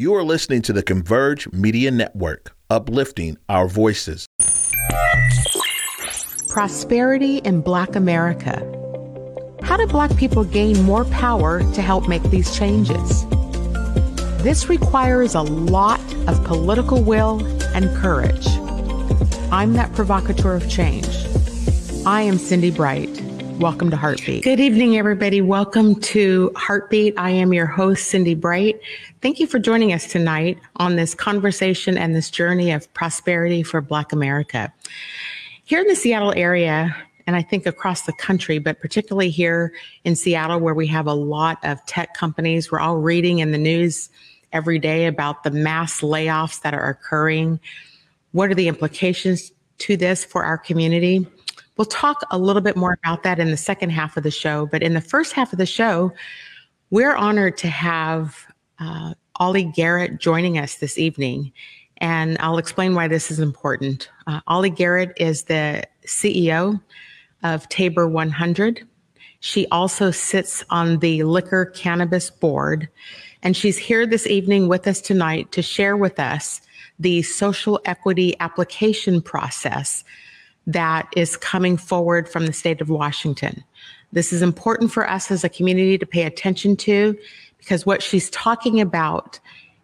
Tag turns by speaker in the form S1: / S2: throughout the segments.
S1: You are listening to the Converge Media Network, uplifting our voices.
S2: Prosperity in Black America. How do Black people gain more power to help make these changes? This requires a lot of political will and courage. I'm that provocateur of change. I am Cindy Bright. Welcome to Heartbeat. Good evening, everybody. Welcome to Heartbeat. I am your host, Cindy Bright. Thank you for joining us tonight on this conversation and this journey of prosperity for Black America. Here in the Seattle area, and I think across the country, but particularly here in Seattle, where we have a lot of tech companies, we're all reading in the news every day about the mass layoffs that are occurring. What are the implications to this for our community? We'll talk a little bit more about that in the second half of the show. But in the first half of the show, we're honored to have uh, Ollie Garrett joining us this evening. And I'll explain why this is important. Uh, Ollie Garrett is the CEO of Tabor 100. She also sits on the Liquor Cannabis Board. And she's here this evening with us tonight to share with us the social equity application process that is coming forward from the state of Washington. This is important for us as a community to pay attention to because what she's talking about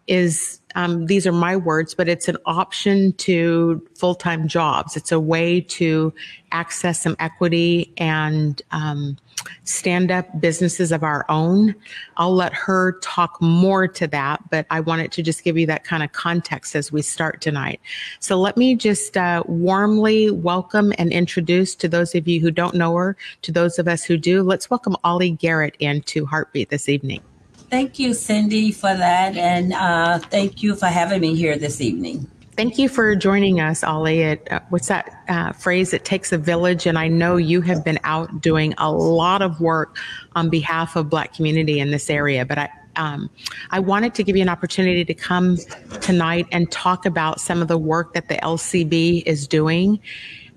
S2: is um, these are my words, but it's an option to full time jobs. It's a way to access some equity and um, stand up businesses of our own. I'll let her talk more to that, but I wanted to just give you that kind of context as we start tonight. So let me just uh, warmly welcome and introduce to those of you who don't know her, to those of us who do, let's welcome Ollie Garrett into Heartbeat this evening.
S3: Thank you, Cindy, for that. And uh, thank you for having me here this evening.
S2: Thank you for joining us, Ollie. It, uh, what's that uh, phrase? It takes a village. And I know you have been out doing a lot of work on behalf of Black community in this area. But I, um, I wanted to give you an opportunity to come tonight and talk about some of the work that the LCB is doing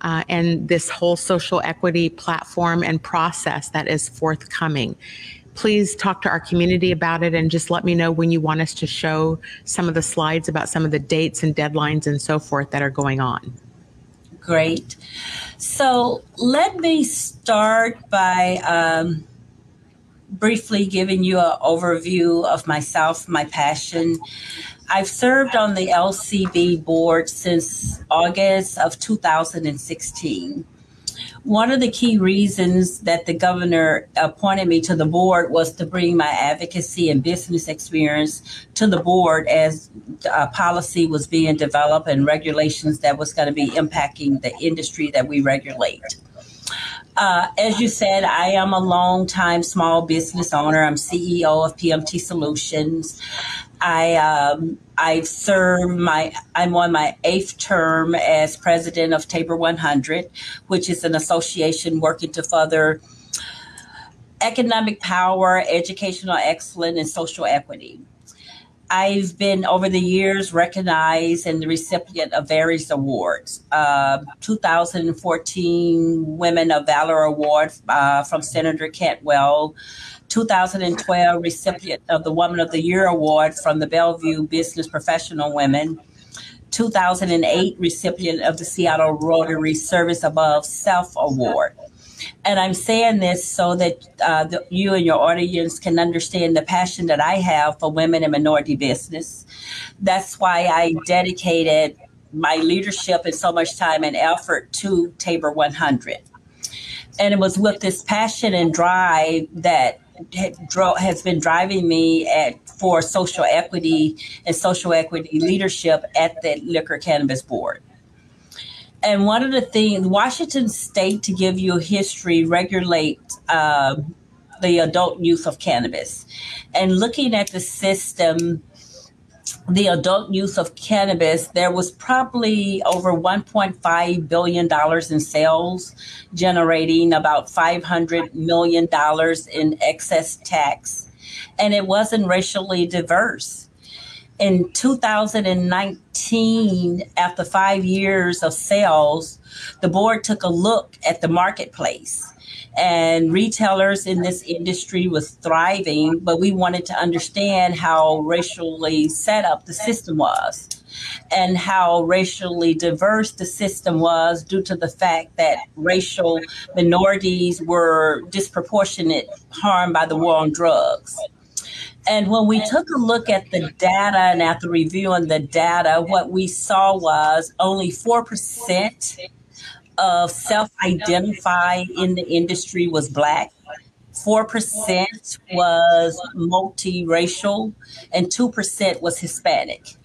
S2: uh, and this whole social equity platform and process that is forthcoming please talk to our community about it and just let me know when you want us to show some of the slides about some of the dates and deadlines and so forth that are going on.
S3: Great. So let me start by um, briefly giving you an overview of myself, my passion. I've served on the LCB board since August of 2016 one of the key reasons that the governor appointed me to the board was to bring my advocacy and business experience to the board as a policy was being developed and regulations that was going to be impacting the industry that we regulate. Uh, as you said, I am a long-time small business owner. I'm CEO of PMT Solutions. I um, I've served my I'm on my eighth term as president of Tabor 100, which is an association working to further economic power, educational excellence, and social equity. I've been over the years recognized and the recipient of various awards. Uh, 2014 Women of Valor Award uh, from Senator Cantwell. 2012 recipient of the Woman of the Year Award from the Bellevue Business Professional Women. 2008 recipient of the Seattle Rotary Service Above Self Award. And I'm saying this so that uh, the, you and your audience can understand the passion that I have for women in minority business. That's why I dedicated my leadership and so much time and effort to Tabor 100. And it was with this passion and drive that has been driving me at for social equity and social equity leadership at the Liquor Cannabis Board. And one of the things, Washington State, to give you a history, regulate uh, the adult use of cannabis. And looking at the system, the adult use of cannabis, there was probably over $1.5 billion in sales, generating about $500 million in excess tax. And it wasn't racially diverse. In 2019, after five years of sales, the board took a look at the marketplace and retailers in this industry was thriving, but we wanted to understand how racially set up the system was and how racially diverse the system was due to the fact that racial minorities were disproportionate harmed by the war on drugs. And when we took a look at the data and after reviewing the data, what we saw was only 4% of self identified in the industry was Black. 4% was multiracial and 2% was Hispanic.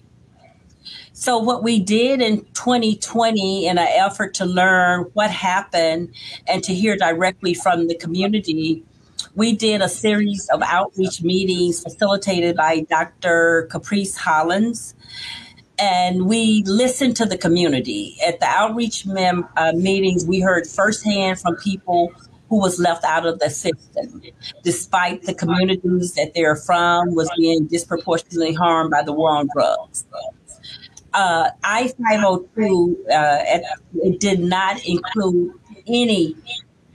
S3: So, what we did in 2020 in an effort to learn what happened and to hear directly from the community, we did a series of outreach meetings facilitated by Dr. Caprice Hollins. And we listened to the community. At the outreach mem- uh, meetings, we heard firsthand from people who was left out of the system, despite the communities that they're from was being disproportionately harmed by the war on drugs. Uh, I 502 uh, it did not include any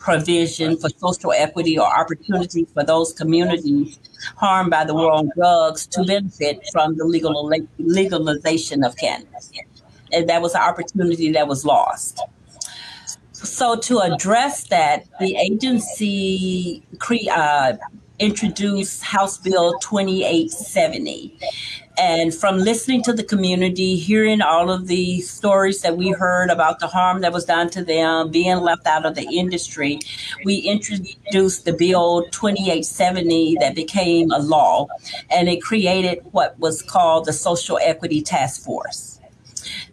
S3: provision for social equity or opportunity for those communities harmed by the war on drugs to benefit from the legal legalization of cannabis. And that was an opportunity that was lost. So to address that, the agency cre- uh, introduced House Bill 2870. And from listening to the community, hearing all of the stories that we heard about the harm that was done to them, being left out of the industry, we introduced the Bill 2870 that became a law. And it created what was called the Social Equity Task Force.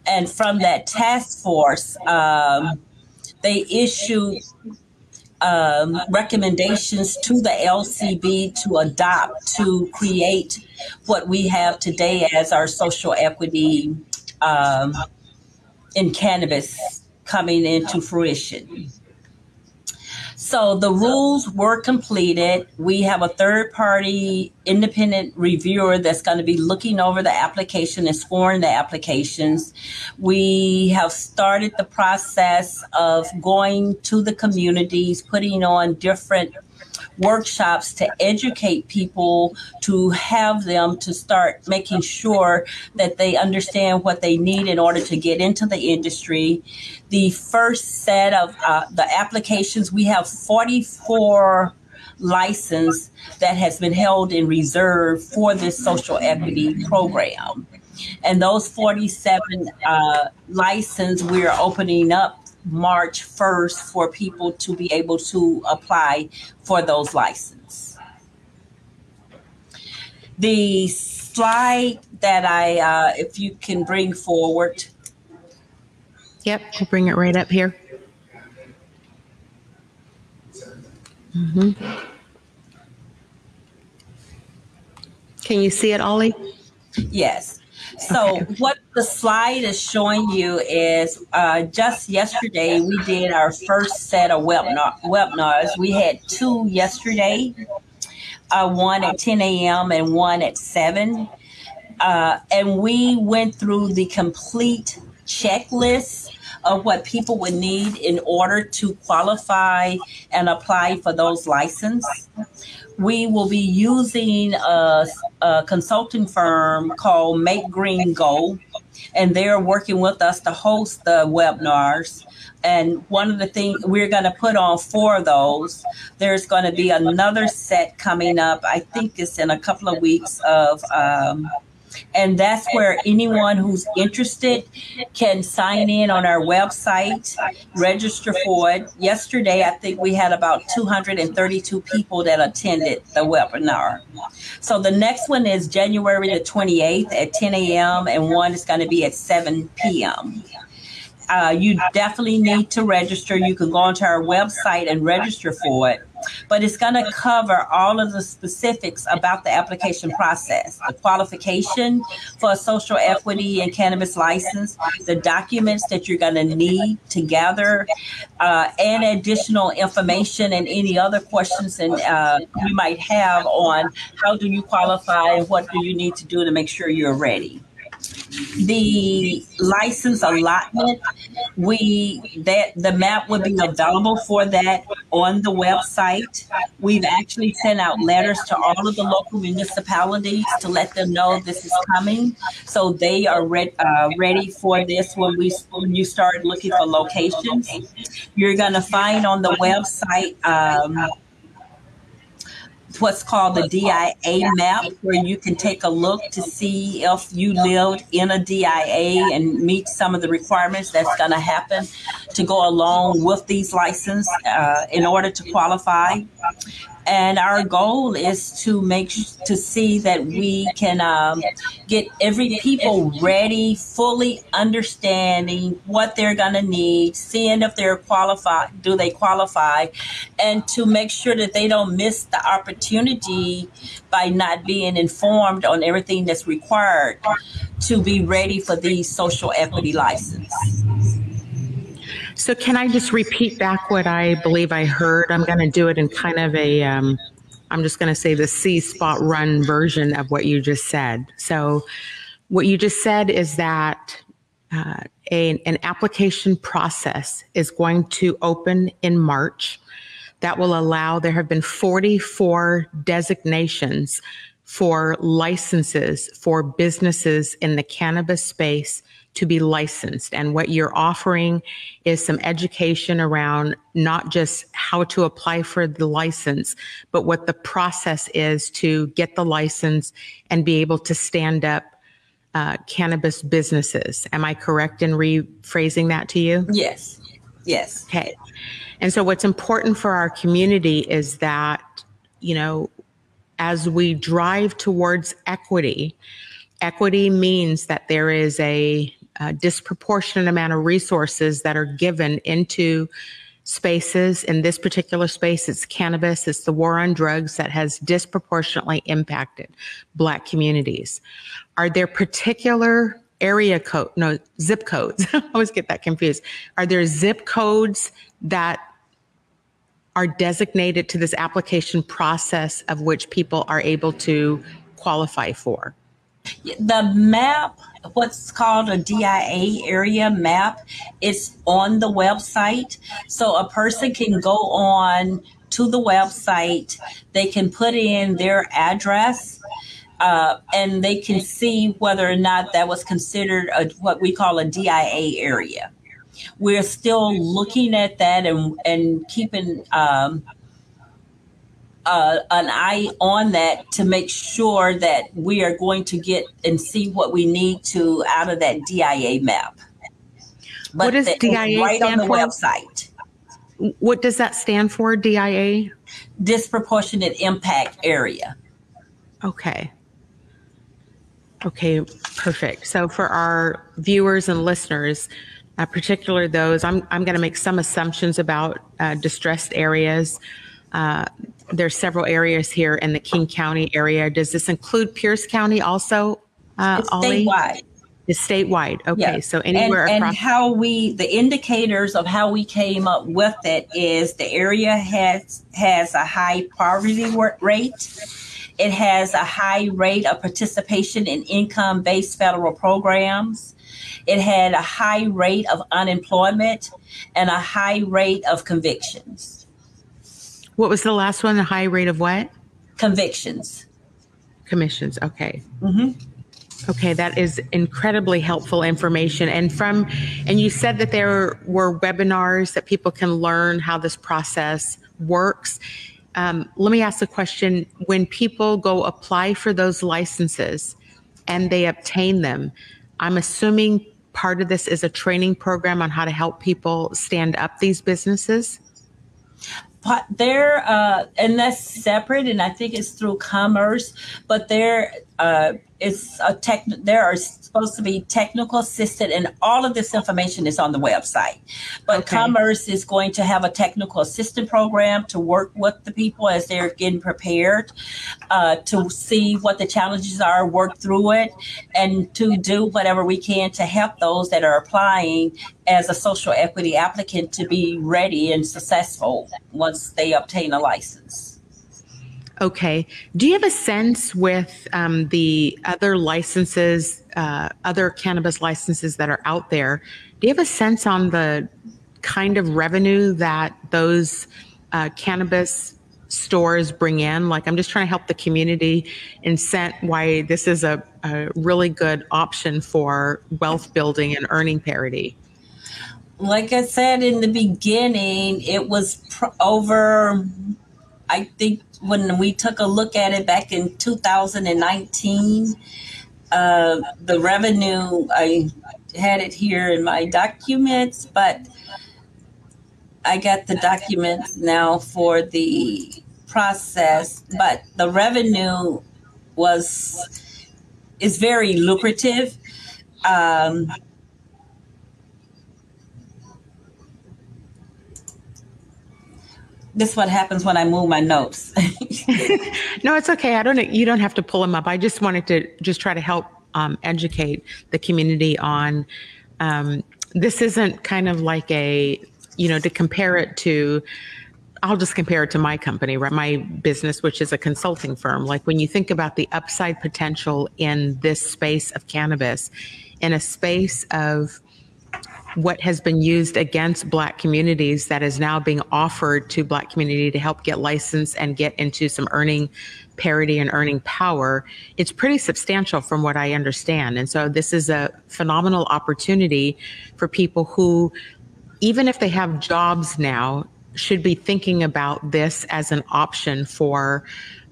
S3: And from that task force, um, they issued um, recommendations to the LCB to adopt to create what we have today as our social equity um, in cannabis coming into fruition. So the rules were completed. We have a third party independent reviewer that's going to be looking over the application and scoring the applications. We have started the process of going to the communities, putting on different workshops to educate people to have them to start making sure that they understand what they need in order to get into the industry. The first set of uh, the applications, we have 44 license that has been held in reserve for this social equity program. And those 47 uh, license we're opening up March 1st for people to be able to apply for those licenses. The slide that I, uh, if you can bring forward.
S2: Yep, we'll bring it right up here. Mm-hmm. Can you see it, Ollie?
S3: Yes. So okay. what the slide is showing you is uh, just yesterday we did our first set of webinar, webinars. We had two yesterday, uh, one at 10 a.m. and one at 7. Uh, and we went through the complete checklist of what people would need in order to qualify and apply for those licenses we will be using a, a consulting firm called Make Green Go, and they're working with us to host the webinars. And one of the things we're going to put on four of those. There's going to be another set coming up. I think it's in a couple of weeks of um, and that's where anyone who's interested can sign in on our website, register for it. Yesterday, I think we had about 232 people that attended the webinar. So the next one is January the 28th at 10 a.m., and one is going to be at 7 p.m. Uh, you definitely need to register. You can go onto our website and register for it but it's going to cover all of the specifics about the application process the qualification for a social equity and cannabis license, the documents that you're going to need to gather, uh, and additional information and any other questions and uh, you might have on how do you qualify and what do you need to do to make sure you're ready. The license allotment, we that the map would be available for that on the website. We've actually sent out letters to all of the local municipalities to let them know this is coming, so they are re- uh, ready for this when we when you start looking for locations. You're going to find on the website. Um, what's called the DIA map, where you can take a look to see if you lived in a DIA and meet some of the requirements that's going to happen to go along with these licenses uh, in order to qualify and our goal is to make to see that we can um, get every people ready, fully understanding what they're going to need, seeing if they're qualified, do they qualify, and to make sure that they don't miss the opportunity by not being informed on everything that's required to be ready for these social equity license.
S2: So can I just repeat back what I believe I heard? I'm going to do it in kind of a, um, I'm just going to say the See Spot Run version of what you just said. So what you just said is that uh, a, an application process is going to open in March that will allow, there have been 44 designations for licenses for businesses in the cannabis space to be licensed. And what you're offering is some education around not just how to apply for the license, but what the process is to get the license and be able to stand up uh, cannabis businesses. Am I correct in rephrasing that to you?
S3: Yes. Yes.
S2: Okay. And so what's important for our community is that, you know, as we drive towards equity, equity means that there is a uh, disproportionate amount of resources that are given into spaces. In this particular space, it's cannabis, it's the war on drugs that has disproportionately impacted Black communities. Are there particular area code, no, zip codes? I always get that confused. Are there zip codes that are designated to this application process of which people are able to qualify for?
S3: The map, what's called a DIA area map, is on the website. So a person can go on to the website, they can put in their address. Uh, and they can see whether or not that was considered a, what we call a DIA area. We're still looking at that and and keeping um, uh, an eye on that to make sure that we are going to get and see what we need to out of that DIA map.
S2: But what does DIA right stand on the for? website? What does that stand for? DIA?
S3: Disproportionate impact area.
S2: Okay. Okay, perfect. So for our viewers and listeners, uh, particularly those, I'm I'm going to make some assumptions about uh, distressed areas. Uh, there's several areas here in the King County area. Does this include Pierce County also?
S3: Uh, it's statewide.
S2: It's statewide. Okay, yeah. so anywhere
S3: and,
S2: across.
S3: And how we, the indicators of how we came up with it is the area has has a high poverty rate. It has a high rate of participation in income-based federal programs. It had a high rate of unemployment and a high rate of convictions.
S2: What was the last one? The high rate of what?
S3: Convictions.
S2: Commissions. Okay. Mm-hmm. Okay, that is incredibly helpful information. And from, and you said that there were webinars that people can learn how this process works. Um, let me ask the question: When people go apply for those licenses and they obtain them, I'm assuming part of this is a training program on how to help people stand up these businesses
S3: they're uh, and that's separate and i think it's through commerce but they're uh, it's a tech there are supposed to be technical assistant and all of this information is on the website but okay. commerce is going to have a technical assistant program to work with the people as they're getting prepared uh, to see what the challenges are work through it and to do whatever we can to help those that are applying as a social equity applicant to be ready and successful once they obtain a license
S2: Okay. Do you have a sense with um, the other licenses, uh, other cannabis licenses that are out there? Do you have a sense on the kind of revenue that those uh, cannabis stores bring in? Like, I'm just trying to help the community incent why this is a, a really good option for wealth building and earning parity.
S3: Like I said in the beginning, it was pr- over, I think when we took a look at it back in 2019, uh, the revenue, I had it here in my documents, but I got the documents now for the process, but the revenue was is very lucrative. Um, this is what happens when I move my notes.
S2: no, it's okay. I don't. You don't have to pull them up. I just wanted to just try to help um, educate the community on. Um, this isn't kind of like a, you know, to compare it to. I'll just compare it to my company, right? My business, which is a consulting firm. Like when you think about the upside potential in this space of cannabis, in a space of what has been used against black communities that is now being offered to black community to help get licensed and get into some earning parity and earning power it's pretty substantial from what i understand. And so this is a phenomenal opportunity for people who even if they have jobs now should be thinking about this as an option for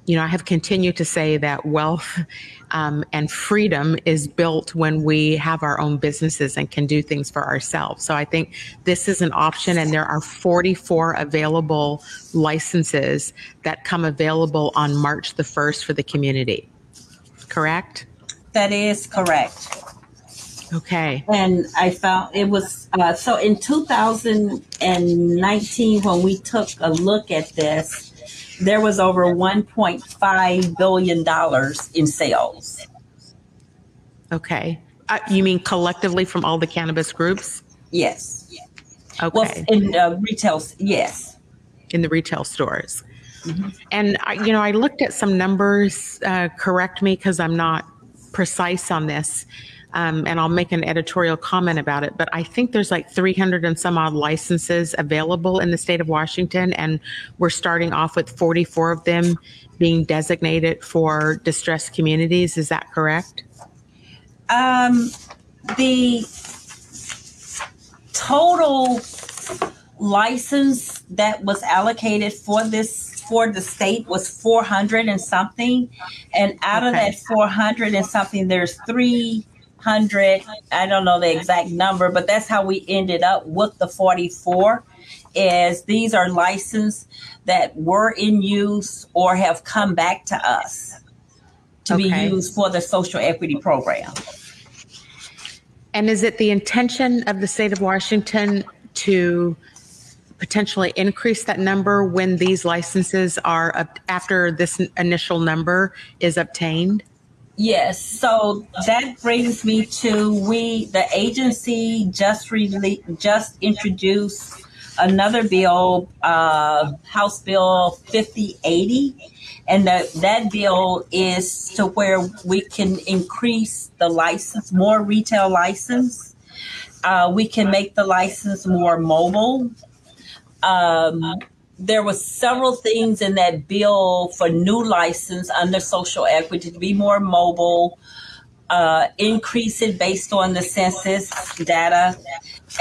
S2: you know, I have continued to say that wealth um, and freedom is built when we have our own businesses and can do things for ourselves. So I think this is an option, and there are 44 available licenses that come available on March the 1st for the community. Correct?
S3: that is correct.
S2: Okay.
S3: And I found it was uh, so in 2019 when we took a look at this, there was over 1.5 billion dollars in sales.
S2: Okay. Uh, you mean collectively from all the cannabis groups?
S3: Yes.
S2: Okay.
S3: Well, in uh, retail, yes.
S2: in the retail stores. And I, you know, I looked at some numbers. Uh, correct me because I'm not precise on this, um, and I'll make an editorial comment about it. But I think there's like 300 and some odd licenses available in the state of Washington, and we're starting off with 44 of them being designated for distressed communities. Is that correct?
S3: Um, the total license that was allocated for this for the state was 400 and something and out of that 400 and something there's 300 i don't know the exact number but that's how we ended up with the 44 is these are licenses that were in use or have come back to us to
S2: Okay.
S3: be used for the social equity program
S2: And is it the intention of the state of Washington to potentially increase that number when these licenses are up after this initial number is obtained?
S3: Yes, so that brings me to we the agency just really just introduced another bill, uh, House Bill 5080, and that that bill is to where we can increase the license, more retail license. Uh, we can make the license more mobile. Um, there were several things in that bill for new license under social equity to be more mobile, uh, increase it based on the census data,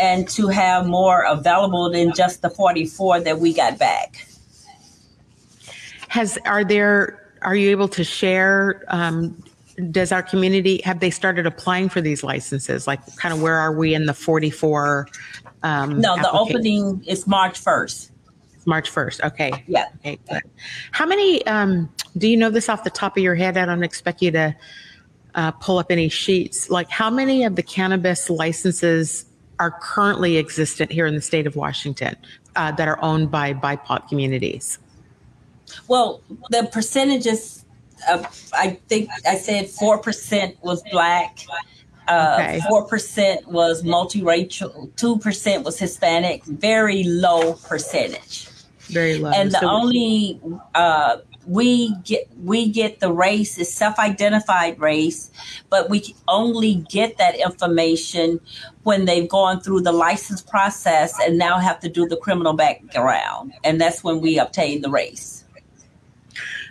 S3: and to have more available than just the 44 that we got back.
S2: Has, are there, are you able to share, um, does our community, have they started applying for these licenses? Like kind of where are we in the 44? um,
S3: No, the opening is March 1st.
S2: March 1st, okay.
S3: Yeah.
S2: Okay, good. How many, um, do you know this off the top of your head? I don't expect you to uh, pull up any sheets. Like, how many of the cannabis licenses are currently existent here in the state of Washington uh, that are owned by BIPOC communities?
S3: Well, the percentages, uh, I think I said 4% was black. Uh,
S2: Okay.
S3: 4% was multiracial, 2% was Hispanic, very low percentage.
S2: Very low.
S3: and the
S2: So-
S3: only uh, we get we get the race is self-identified race but we only get that information when they've gone through the license process and now have to do the criminal background and that's when we obtain the race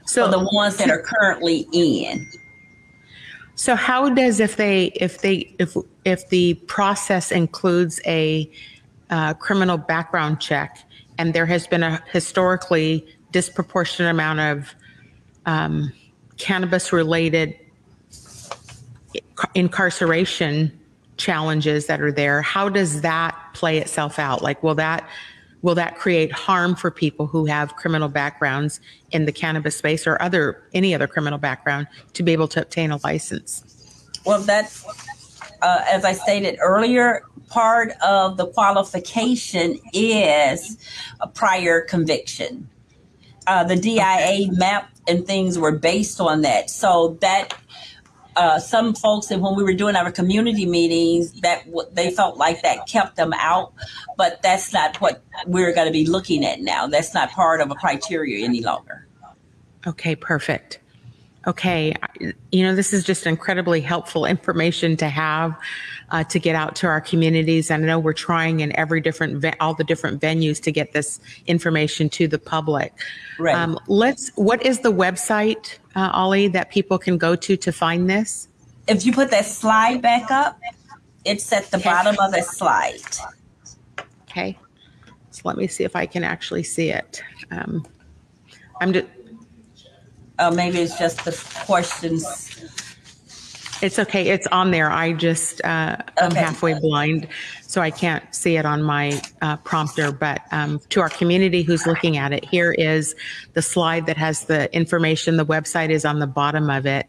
S3: so the ones that are currently in
S2: so how does if they if they if if the process includes a uh, criminal background check and there has been a historically disproportionate amount of um, cannabis related incarceration challenges that are there. How does that play itself out? Like will that will that create harm for people who have criminal backgrounds in the cannabis space or other any other criminal background to be able to obtain a license?
S3: Well that's uh, as i stated earlier part of the qualification is a prior conviction uh, the DIA map and things were based on that. So that uh, some folks, and when we were doing our community meetings, that w- they felt like that kept them out, but that's not what we're going to be looking at now. That's not part of a criteria any longer.
S2: Okay, perfect. Okay, you know, this is just incredibly helpful information to have uh, to get out to our communities. And I know we're trying in every different, ve- all the different venues to get this information to the public.
S3: Right.
S2: Um, let's, what is the website, uh, Ollie, that people can go to to find this?
S3: If you put that slide back up, it's at the
S2: Okay.
S3: bottom of the slide.
S2: Okay. So let me see if I can actually see it. Um, I'm just,
S3: Uh, maybe it's just the questions.
S2: It's okay. It's on there. I just, uh, I'm
S3: Okay.
S2: halfway blind, so I can't see it on my uh, prompter. But um, to our community who's looking at it, here is the slide that has the information. The website is on the bottom of it.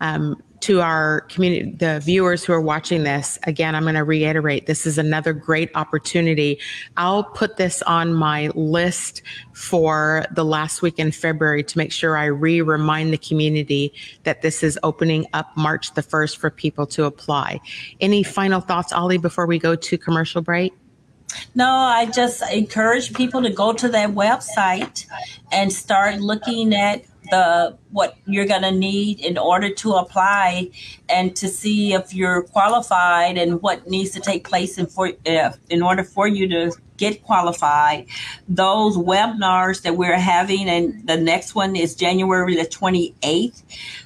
S2: Um, to our community, the viewers who are watching this, again, I'm going to reiterate this is another great opportunity. I'll put this on my list for the last week in February to make sure I re remind the community that this is opening up March the 1st for people to apply. Any final thoughts, Ollie, before we go to commercial break?
S3: No, I just encourage people to go to that website and start looking at the what you're going to need in order to apply and to see if you're qualified and what needs to take place in for uh, in order for you to get qualified. Those webinars that we're having and the next one is January the 28th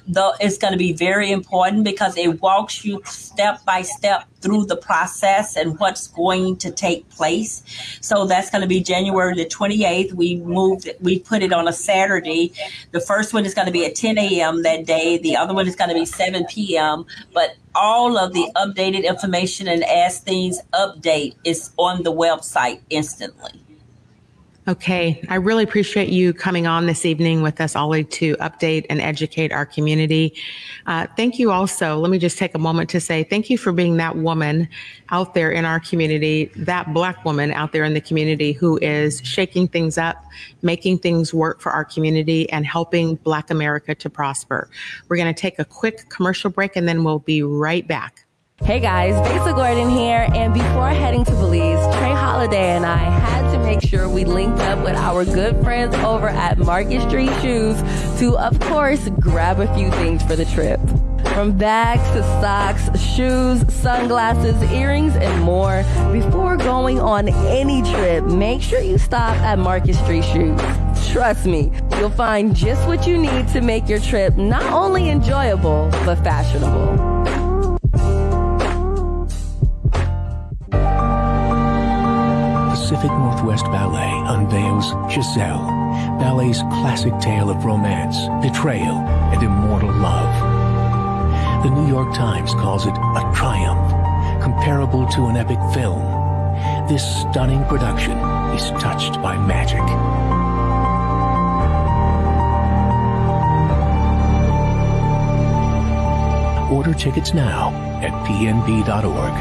S3: though it's going to be very important because it walks you step by step through the process and what's going to take place so that's going to be January the 28th we moved we put it on a Saturday the first one is going to be at 10 a.m. that day the other one is going to be 7 p.m. but all of the updated information and as things update is on the website instantly
S2: Okay, I really appreciate you coming on this evening with us, Ollie, to update and educate our community. Uh, thank you also. Let me just take a moment to say thank you for being that woman out there in our community, that Black woman out there in the community who is shaking things up, making things work for our community, and helping Black America to prosper. We're going to take a quick commercial break and then we'll be right back.
S4: Hey guys, Besa Gordon here, and before heading to Belize, Trey Holiday and I had to make sure we linked up with our good friends over at Market Street Shoes to, of course, grab a few things for the trip. From bags to socks, shoes, sunglasses, earrings, and more. Before going on any trip, make sure you stop at Market Street Shoes. Trust me, you'll find just what you need to make your trip not only enjoyable, but fashionable.
S5: Pacific Northwest Ballet unveils Giselle, ballet's classic tale of romance, betrayal, and immortal love. The New York Times calls it a triumph, comparable to an epic film. This stunning production is touched by magic. Order tickets now at pnb.org.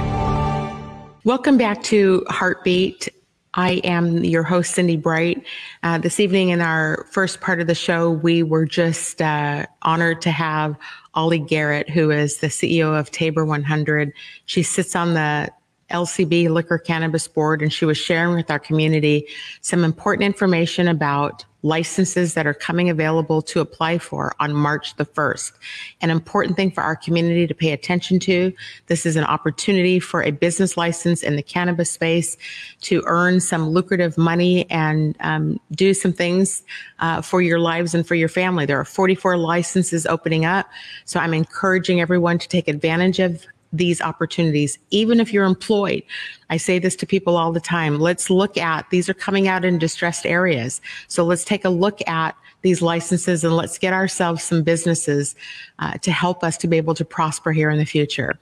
S2: Welcome back to Heartbeat. I am your host, Cindy Bright. Uh, this evening, in our first part of the show, we were just uh, honored to have Ollie Garrett, who is the CEO of Tabor 100. She sits on the LCB Liquor Cannabis Board, and she was sharing with our community some important information about licenses that are coming available to apply for on March the 1st. An important thing for our community to pay attention to. This is an opportunity for a business license in the cannabis space to earn some lucrative money and um, do some things uh, for your lives and for your family. There are 44 licenses opening up. So I'm encouraging everyone to take advantage of these opportunities, even if you're employed. I say this to people all the time. Let's look at these are coming out in distressed areas. So let's take a look at these licenses and let's get ourselves some businesses uh, to help us to be able to prosper here in the future.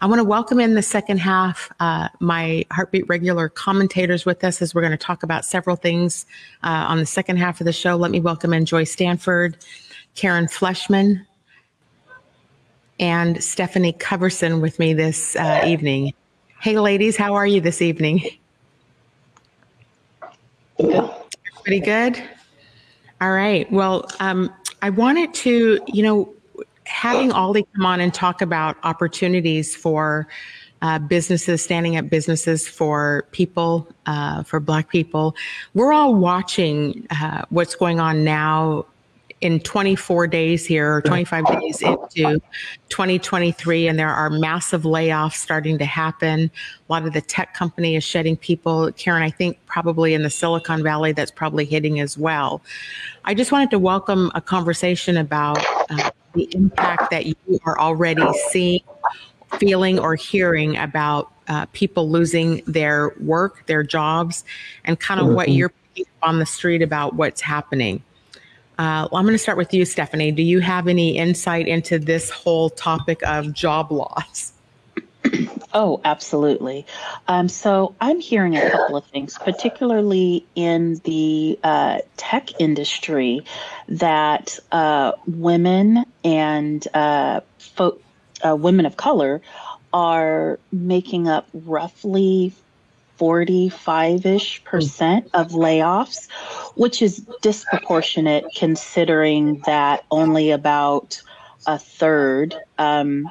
S2: I want to welcome in the second half uh, my Heartbeat regular commentators with us as we're going to talk about several things uh, on the second half of the show. Let me welcome in Joy Stanford, Karen Fleshman, and Stephanie Coverson with me this uh, evening. Hey, ladies, how are you this evening? Pretty good? All right. Well, um, I wanted to, you know, having Ollie come on and talk about opportunities for uh, businesses, standing up businesses for people, uh, for Black people. We're all watching uh, what's going on now in 24 days here, or 25 days into 2023, and there are massive layoffs starting to happen. A lot of the tech company is shedding people. Karen, I think probably in the Silicon Valley, that's probably hitting as well. I just wanted to welcome a conversation about uh, the impact that you are already seeing, feeling, or hearing about uh, people losing their work, their jobs, and kind of mm-hmm. what you're on the street about what's happening. Uh, well, I'm going to start with you, Stephanie. Do you have any insight into this whole topic of job loss?
S6: Oh, absolutely. Um, so I'm hearing a couple of things, particularly in the uh, tech industry, that uh, women and uh, fo- uh, women of color are making up roughly 45 ish percent of layoffs, which is disproportionate considering that only about a third um,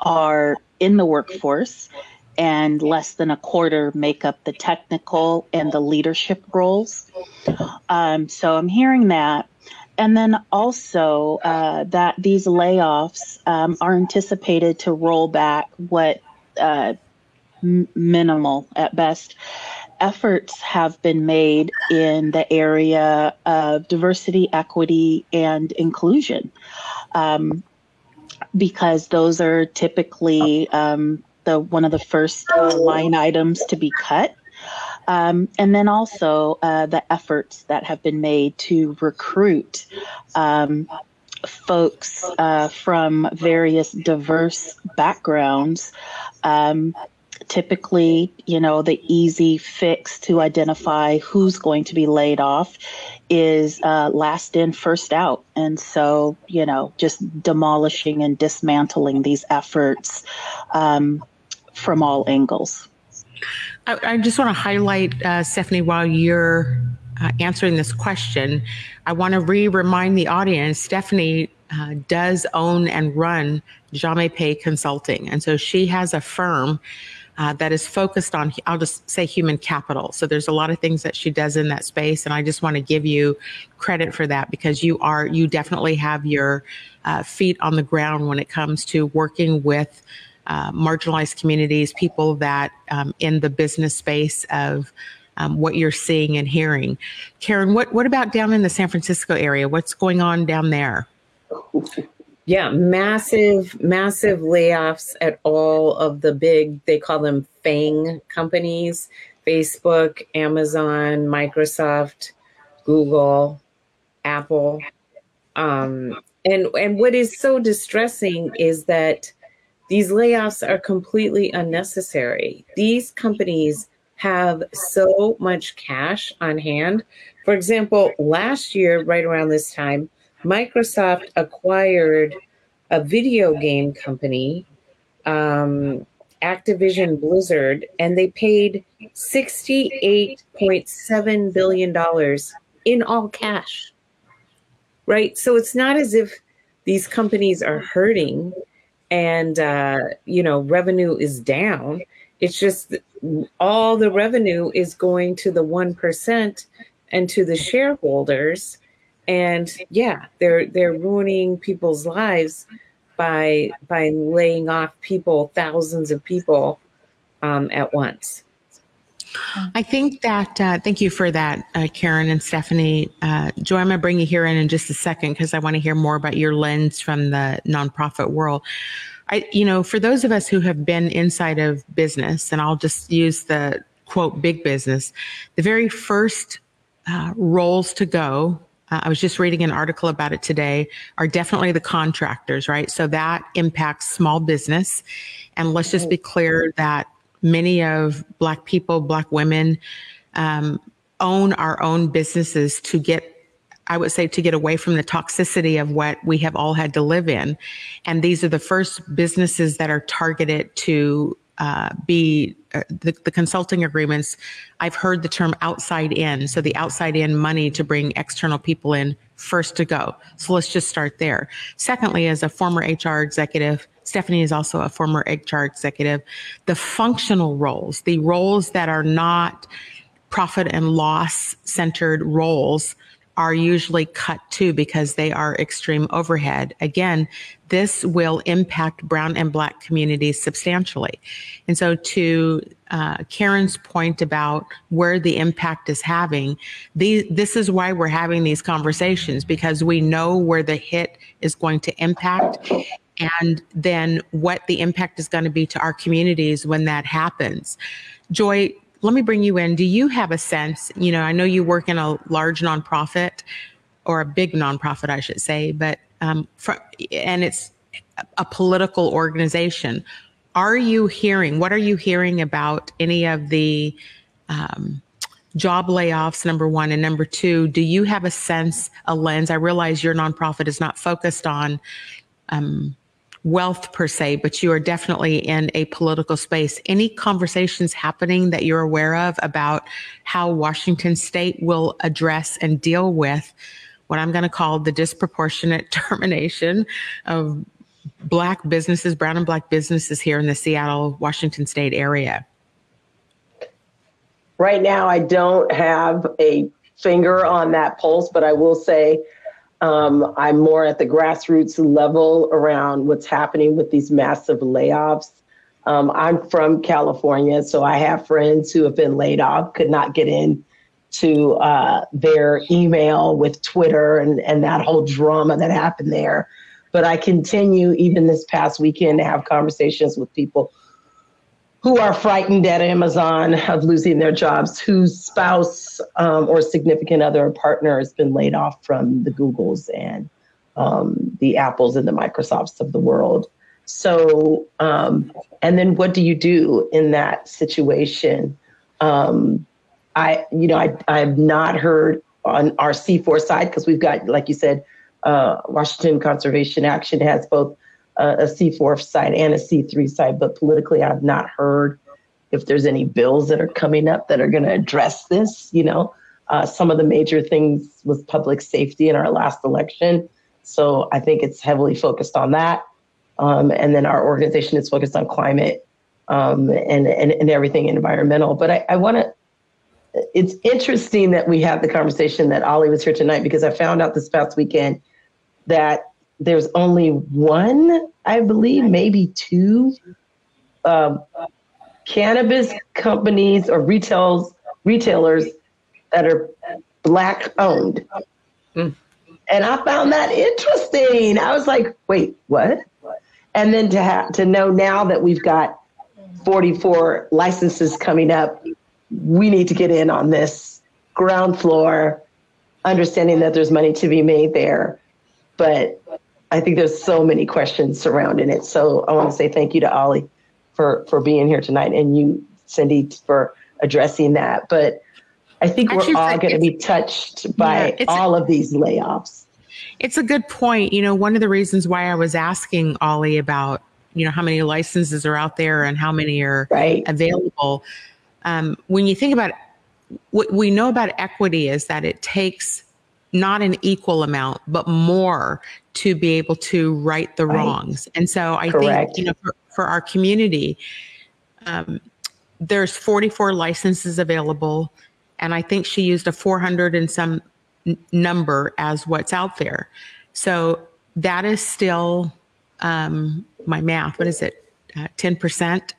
S6: are in the workforce and less than a quarter make up the technical and the leadership roles. Um, so I'm hearing that. And then also uh, that these layoffs um, are anticipated to roll back what uh, minimal at best. Efforts have been made in the area of diversity, equity, and inclusion um, because those are typically um, the one of the first uh, line items to be cut. Um, and then also uh, the efforts that have been made to recruit um, folks uh, from various diverse backgrounds um, typically, you know, the easy fix to identify who's going to be laid off is uh, last in, first out. And so, you know, just demolishing and dismantling these efforts um, from all angles.
S2: I, I just want to highlight, uh, Stephanie, while you're uh, answering this question, I want to re remind the audience Stephanie uh, does own and run Jamais Pay Consulting. And so she has a firm uh, that is focused on, I'll just say human capital. So there's a lot of things that she does in that space. And I just want to give you credit for that because you are, you definitely have your uh, feet on the ground when it comes to working with uh, marginalized communities, people that um, in the business space of um, what you're seeing and hearing. Karen, what, what about down in the San Francisco area? What's going on down there?
S7: Yeah, massive, massive layoffs at all of the big, they call them FANG companies Facebook, Amazon, Microsoft, Google, Apple. Um, and, and what is so distressing is that these layoffs are completely unnecessary. These companies have so much cash on hand. For example, last year, right around this time, Microsoft acquired a video game company, um, Activision Blizzard, and they paid $68.7 billion in all cash. Right? So it's not as if these companies are hurting and, uh, you know, revenue is down. It's just all the revenue is going to the 1% and to the shareholders. And yeah, they're they're ruining people's lives by by laying off people, thousands of people um, at once.
S2: I think that, uh, thank you for that, uh, Karen and Stephanie. Uh, Joy, I'm going to bring you here in in just a second because I want to hear more about your lens from the nonprofit world. I, you know, for those of us who have been inside of business, and I'll just use the quote big business, the very first uh, roles to go. Uh, I was just reading an article about it today. Are definitely the contractors, right? So that impacts small business. And let's just be clear that many of Black people, Black women, um, own our own businesses to get I would say to get away from the toxicity of what we have all had to live in. And these are the first businesses that are targeted to uh, be uh, the, the, consulting agreements. I've heard the term outside in. So the outside in money to bring external people in first to go. So let's just start there. Secondly, as a former HR executive, Stephanie is also a former HR executive. The functional roles, the roles that are not profit and loss centered roles are usually cut too because they are extreme overhead. Again, this will impact brown and black communities substantially. And so to uh, Karen's point about where the impact is having, the, this is why we're having these conversations because we know where the hit is going to impact and then what the impact is going to be to our communities when that happens. Joy, let me bring you in. Do you have a sense? You know, I know you work in a large nonprofit or a big nonprofit, I should say, but um, and it's a political organization. Are you hearing? What are you hearing about any of the um, job layoffs? Number one, and number two, do you have a sense, a lens? I realize your nonprofit is not focused on um, wealth per se, but you are definitely in a political space. Any conversations happening that you're aware of about how Washington state will address and deal with what I'm going to call the disproportionate termination of black businesses, brown and black businesses here in the Seattle, Washington state area?
S8: Right now, I don't have a finger on that pulse, but I will say um, I'm more at the grassroots level around what's happening with these massive layoffs. Um, I'm from California, so I have friends who have been laid off, could not get in to uh, their email with Twitter and, and that whole drama that happened there. But I continue, even this past weekend, to have conversations with people who are frightened at Amazon of losing their jobs, whose spouse um, or significant other partner has been laid off from the Googles and um, the Apples and the Microsofts of the world. So, um, and then what do you do in that situation? Um, I, you know, I, I have not heard on our C4 side because we've got, like you said, uh, Washington Conservation Action has both a C4 side and a C3 side, but politically, I've not heard if there's any bills that are coming up that are going to address this. You know, uh, some of the major things was public safety in our last election. So I think it's heavily focused on that. Um, and then our organization is focused on climate um, and, and, and everything environmental. But I, I want to, it's interesting that we have the conversation that Ollie was here tonight because I found out this past weekend that there's only one, I believe, maybe two um, cannabis companies or retails retailers that are black owned. Mm. And I found that interesting. I was like, wait, what? And then to have to know now that we've got 44 licenses coming up, we need to get in on this ground floor, understanding that there's money to be made there. But I think there's so many questions surrounding it. So I want to say thank you to Ollie for for being here tonight, and you, Cindy, for addressing that. But I think Actually, we're all going to be touched by yeah, all of these layoffs.
S2: It's a good point. You know, one of the reasons why I was asking Ollie about you know how many licenses are out there and how many are right. available. Um, when you think about what we know about equity is that it takes not an equal amount, but more to be able to right the right. wrongs. And so I Correct. think, you know, for, for our community, um, there's 44 licenses available. and I think she used a 400 and some n- number as what's out there. So that is still um, my math. What is it? Uh, 10%.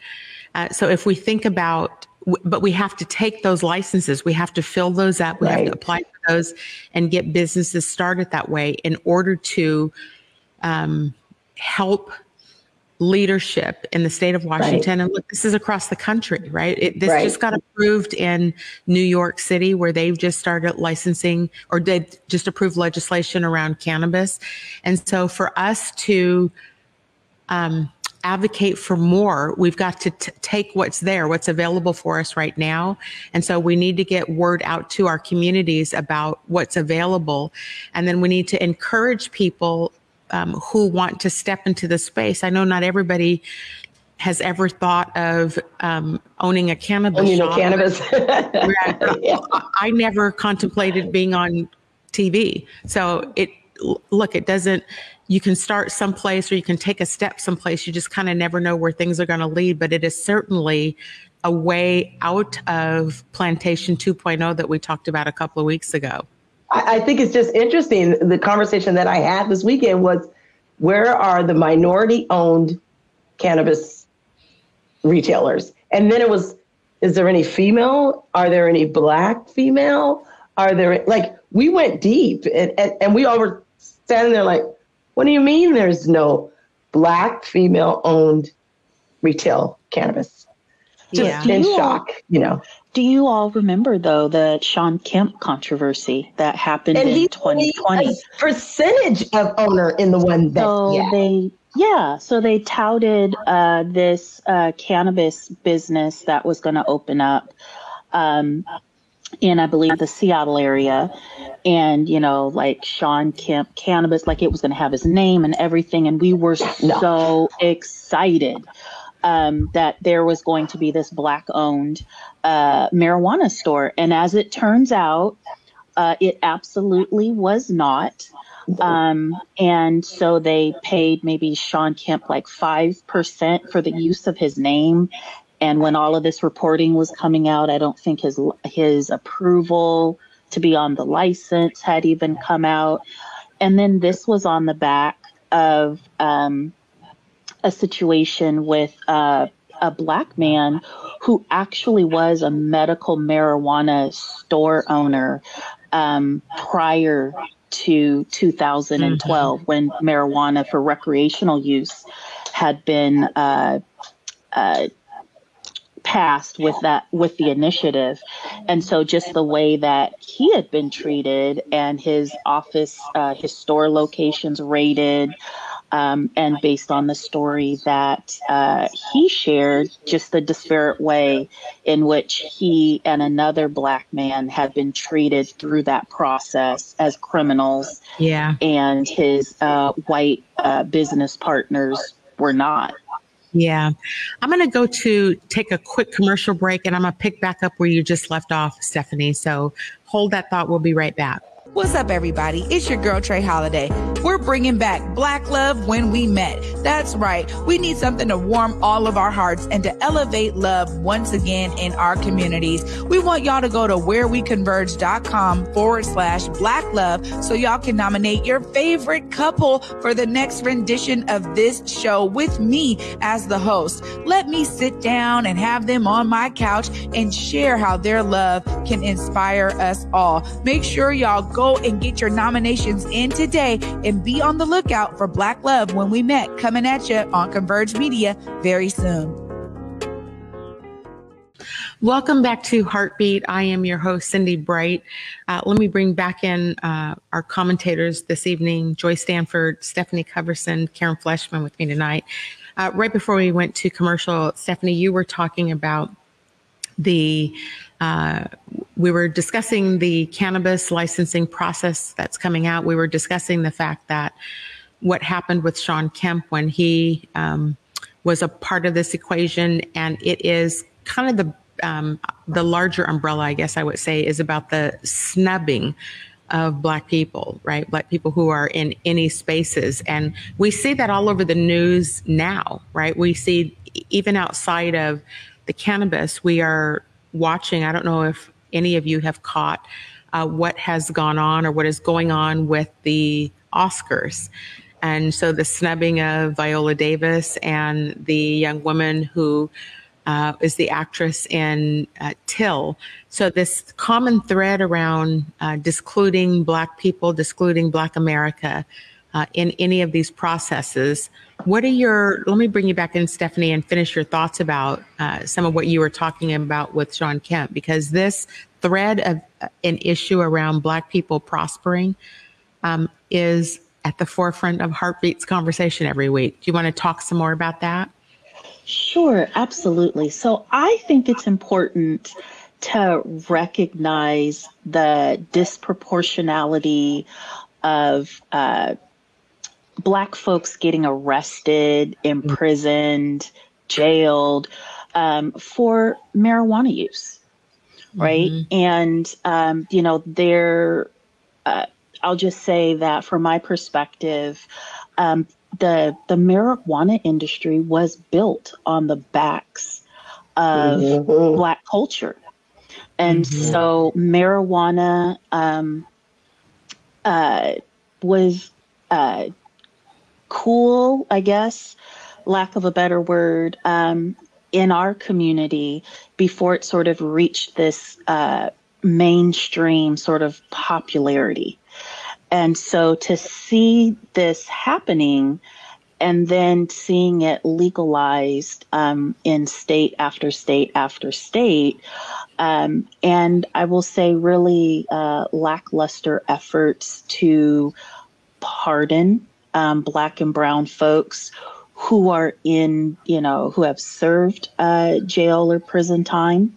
S2: Uh, so if we think about, but we have to take those licenses, we have to fill those up, we right. have to apply for those and get businesses started that way in order to um, help leadership in the state of Washington. Right. And look, this is across the country, right? It, this right. just got approved in New York City, where they've just started licensing or did just approve legislation around cannabis. And so for us to um, advocate for more, we've got to t- take what's there, what's available for us right now. And so we need to get word out to our communities about what's available. And then we need to encourage people um, who want to step into the space. I know not everybody has ever thought of um, owning a cannabis
S8: owning
S2: shop.
S8: a cannabis.
S2: yeah. I never contemplated being on TV. So it look, it doesn't. You can start someplace or you can take a step someplace. You just kind of never know where things are going to lead. But it is certainly a way out of Plantation 2.0 that we talked about a couple of weeks ago.
S8: I, think it's just interesting. The conversation that I had this weekend was where are the minority owned cannabis retailers? And then it was, is there any female? Are there any black female? Are there, like, we went deep and, and, and we all were standing there like, what do you mean there's no black female owned retail cannabis? Just yeah. in shock, you know.
S6: Do you all remember though the Shawn Kemp controversy that happened and in 2020?
S8: percentage of owner in the one that
S6: so
S8: yeah.
S6: they yeah, so they touted uh, this uh, cannabis business that was going to open up um, in, I believe, the Seattle area, and you know, like Shawn Kemp cannabis, like it was going to have his name and everything, and we were no. so excited um, that there was going to be this black owned uh, marijuana store. And as it turns out, uh, it absolutely was not. Um, and so they paid maybe Shawn Kemp like 5% for the use of his name. And when all of this reporting was coming out, I don't think his his approval to be on the license had even come out. And then this was on the back of um, a situation with uh, a black man who actually was a medical marijuana store owner um, prior to 2012 mm-hmm. when marijuana for recreational use had been uh, uh, passed with that with the initiative and so just the way that he had been treated and his office uh, his store locations rated um, and based on the story that uh, he shared, just the disparate way in which he and another black man had been treated through that process as criminals.
S2: Yeah.
S6: And his uh, white uh, business partners were not.
S2: Yeah. I'm going to go to take a quick commercial break and I'm going to pick back up where you just left off, Stephanie. So hold that thought. We'll be right back.
S9: What's up, everybody? It's your girl, Trey Holiday. We're bringing back Black Love When We Met. That's right. We need something to warm all of our hearts and to elevate love once again in our communities. We want y'all to go to whereweconverge.com forward slash black love so y'all can nominate your favorite couple for the next rendition of this show with me as the host. Let me sit down and have them on my couch and share how their love can inspire us all. Make sure y'all go go and get your nominations in today and be on the lookout for Black Love when we met coming at you on Converge Media very soon.
S2: Welcome back to Heartbeat. I am your host, Cindy Bright. Uh, let me bring back in uh, our commentators this evening Joy Stanford, Stephanie Coverson, Karen Fleshman with me tonight. Uh, right before we went to commercial, Stephanie, you were talking about the uh, we were discussing the cannabis licensing process that's coming out. We were discussing the fact that what happened with Shawn Kemp when he um, was a part of this equation, and it is kind of the um, the larger umbrella, I guess I would say, is about the snubbing of black people, right? Black people who are in any spaces. And we see that all over the news now, right? We see even outside of the cannabis, we are watching. I don't know if any of you have caught uh, what has gone on or what is going on with the Oscars. And so the snubbing of Viola Davis and the young woman who uh, is the actress in uh, Till. So this common thread around uh, discluding Black people, discluding Black America uh, in any of these processes. What are your? Let me bring you back in, Stephanie, and finish your thoughts about uh, some of what you were talking about with Shawn Kemp, because this thread of uh, an issue around Black people prospering um, is at the forefront of Heartbeat's conversation every week. Do you want to talk some more about that?
S6: Sure, absolutely. So I think it's important to recognize the disproportionality of uh, Black folks getting arrested, imprisoned, jailed um, for marijuana use, right? Mm-hmm. And, um, you know, there, uh, I'll just say that from my perspective, um, the the marijuana industry was built on the backs of mm-hmm. black culture and mm-hmm. so marijuana um, uh, was uh, cool i guess lack of a better word um, in our community before it sort of reached this uh, mainstream sort of popularity. And so to see this happening and then seeing it legalized um, in state after state after state, um, and I will say really uh, lackluster efforts to pardon um, Black and Brown folks who are in, you know, who have served uh, jail or prison time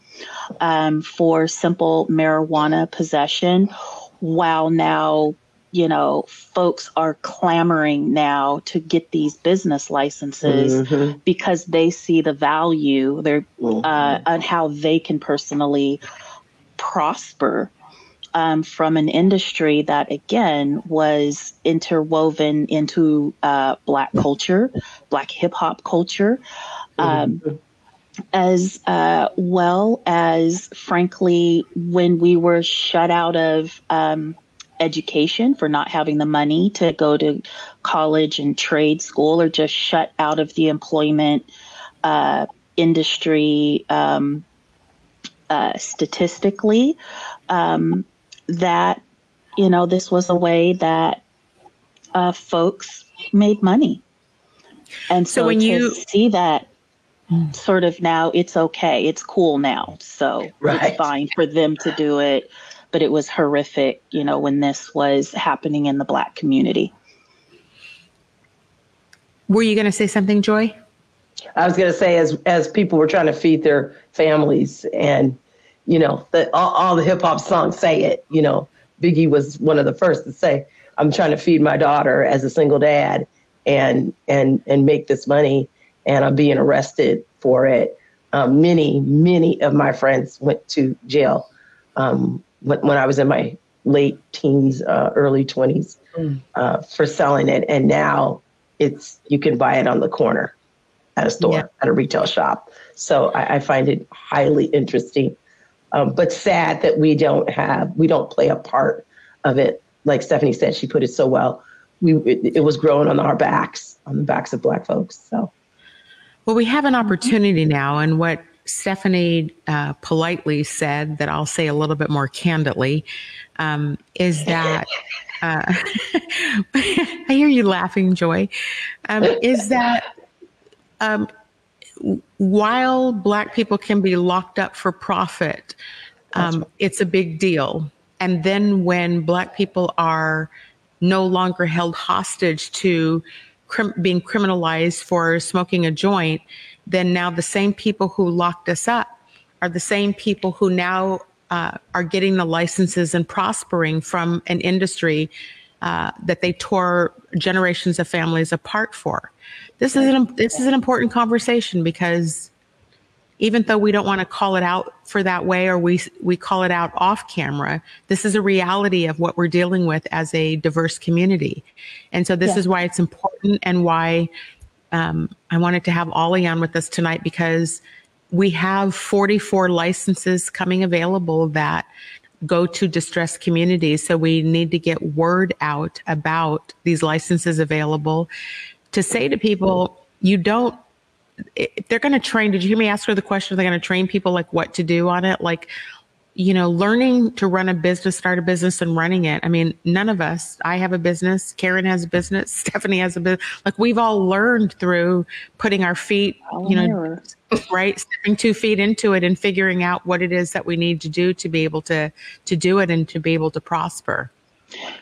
S6: um, for simple marijuana possession, while now you know, folks are clamoring now to get these business licenses mm-hmm. because they see the value there mm-hmm. uh, and how they can personally prosper um, from an industry that, again, was interwoven into uh, Black culture, Black hip hop culture. Um, mm-hmm. As uh, well as, frankly, when we were shut out of um, education for not having the money to go to college and trade school or just shut out of the employment uh, industry um, uh, statistically um, that you know this was a way that uh, folks made money and so, so when you see that sort of now it's okay it's cool now so right. it's fine for them to do it but it was horrific, you know, when this was happening in the black community.
S2: Were you going to say something, Joy?
S8: I was going to say, as as people were trying to feed their families, and you know, the, all, all the hip hop songs say it. You know, Biggie was one of the first to say, "I'm trying to feed my daughter as a single dad, and and and make this money, and I'm being arrested for it." Um, many many of my friends went to jail um, when, when I was in my late teens, uh, early 20s mm. uh, for selling it. And now it's you can buy it on the corner at a store, yeah. at a retail shop. So I, I find it highly interesting, um, but sad that we don't have, we don't play a part of it. Like Stephanie said, she put it so well. We, it, it was growing on our backs, on the backs of Black folks. So.
S2: Well, we have an opportunity now, and what Stephanie uh, politely said that I'll say a little bit more candidly um, is that uh, I hear you laughing, Joy. Um, is that um, while Black people can be locked up for profit, um, right. it's a big deal. And then when Black people are no longer held hostage to crim- being criminalized for smoking a joint, then now the same people who locked us up are the same people who now uh, are getting the licenses and prospering from an industry uh, that they tore generations of families apart for. This is an this is an important conversation because even though we don't want to call it out for that way or we we call it out off camera, this is a reality of what we're dealing with as a diverse community. And so this yeah. is why it's important and why um, I wanted to have Ollie on with us tonight because we have 44 licenses coming available that go to distressed communities. So we need to get word out about these licenses available to say to people, you don't, they're going to train. Did you hear me ask her the question? They're going to train people like what to do on it. Like, you know, learning to run a business, start a business and running it. I mean, none of us, I have a business, Karen has a business, Stephanie has a business. Like we've all learned through putting our feet, oh, you know, right, stepping two feet into it and figuring out what it is that we need to do to be able to to do it and to be able to prosper.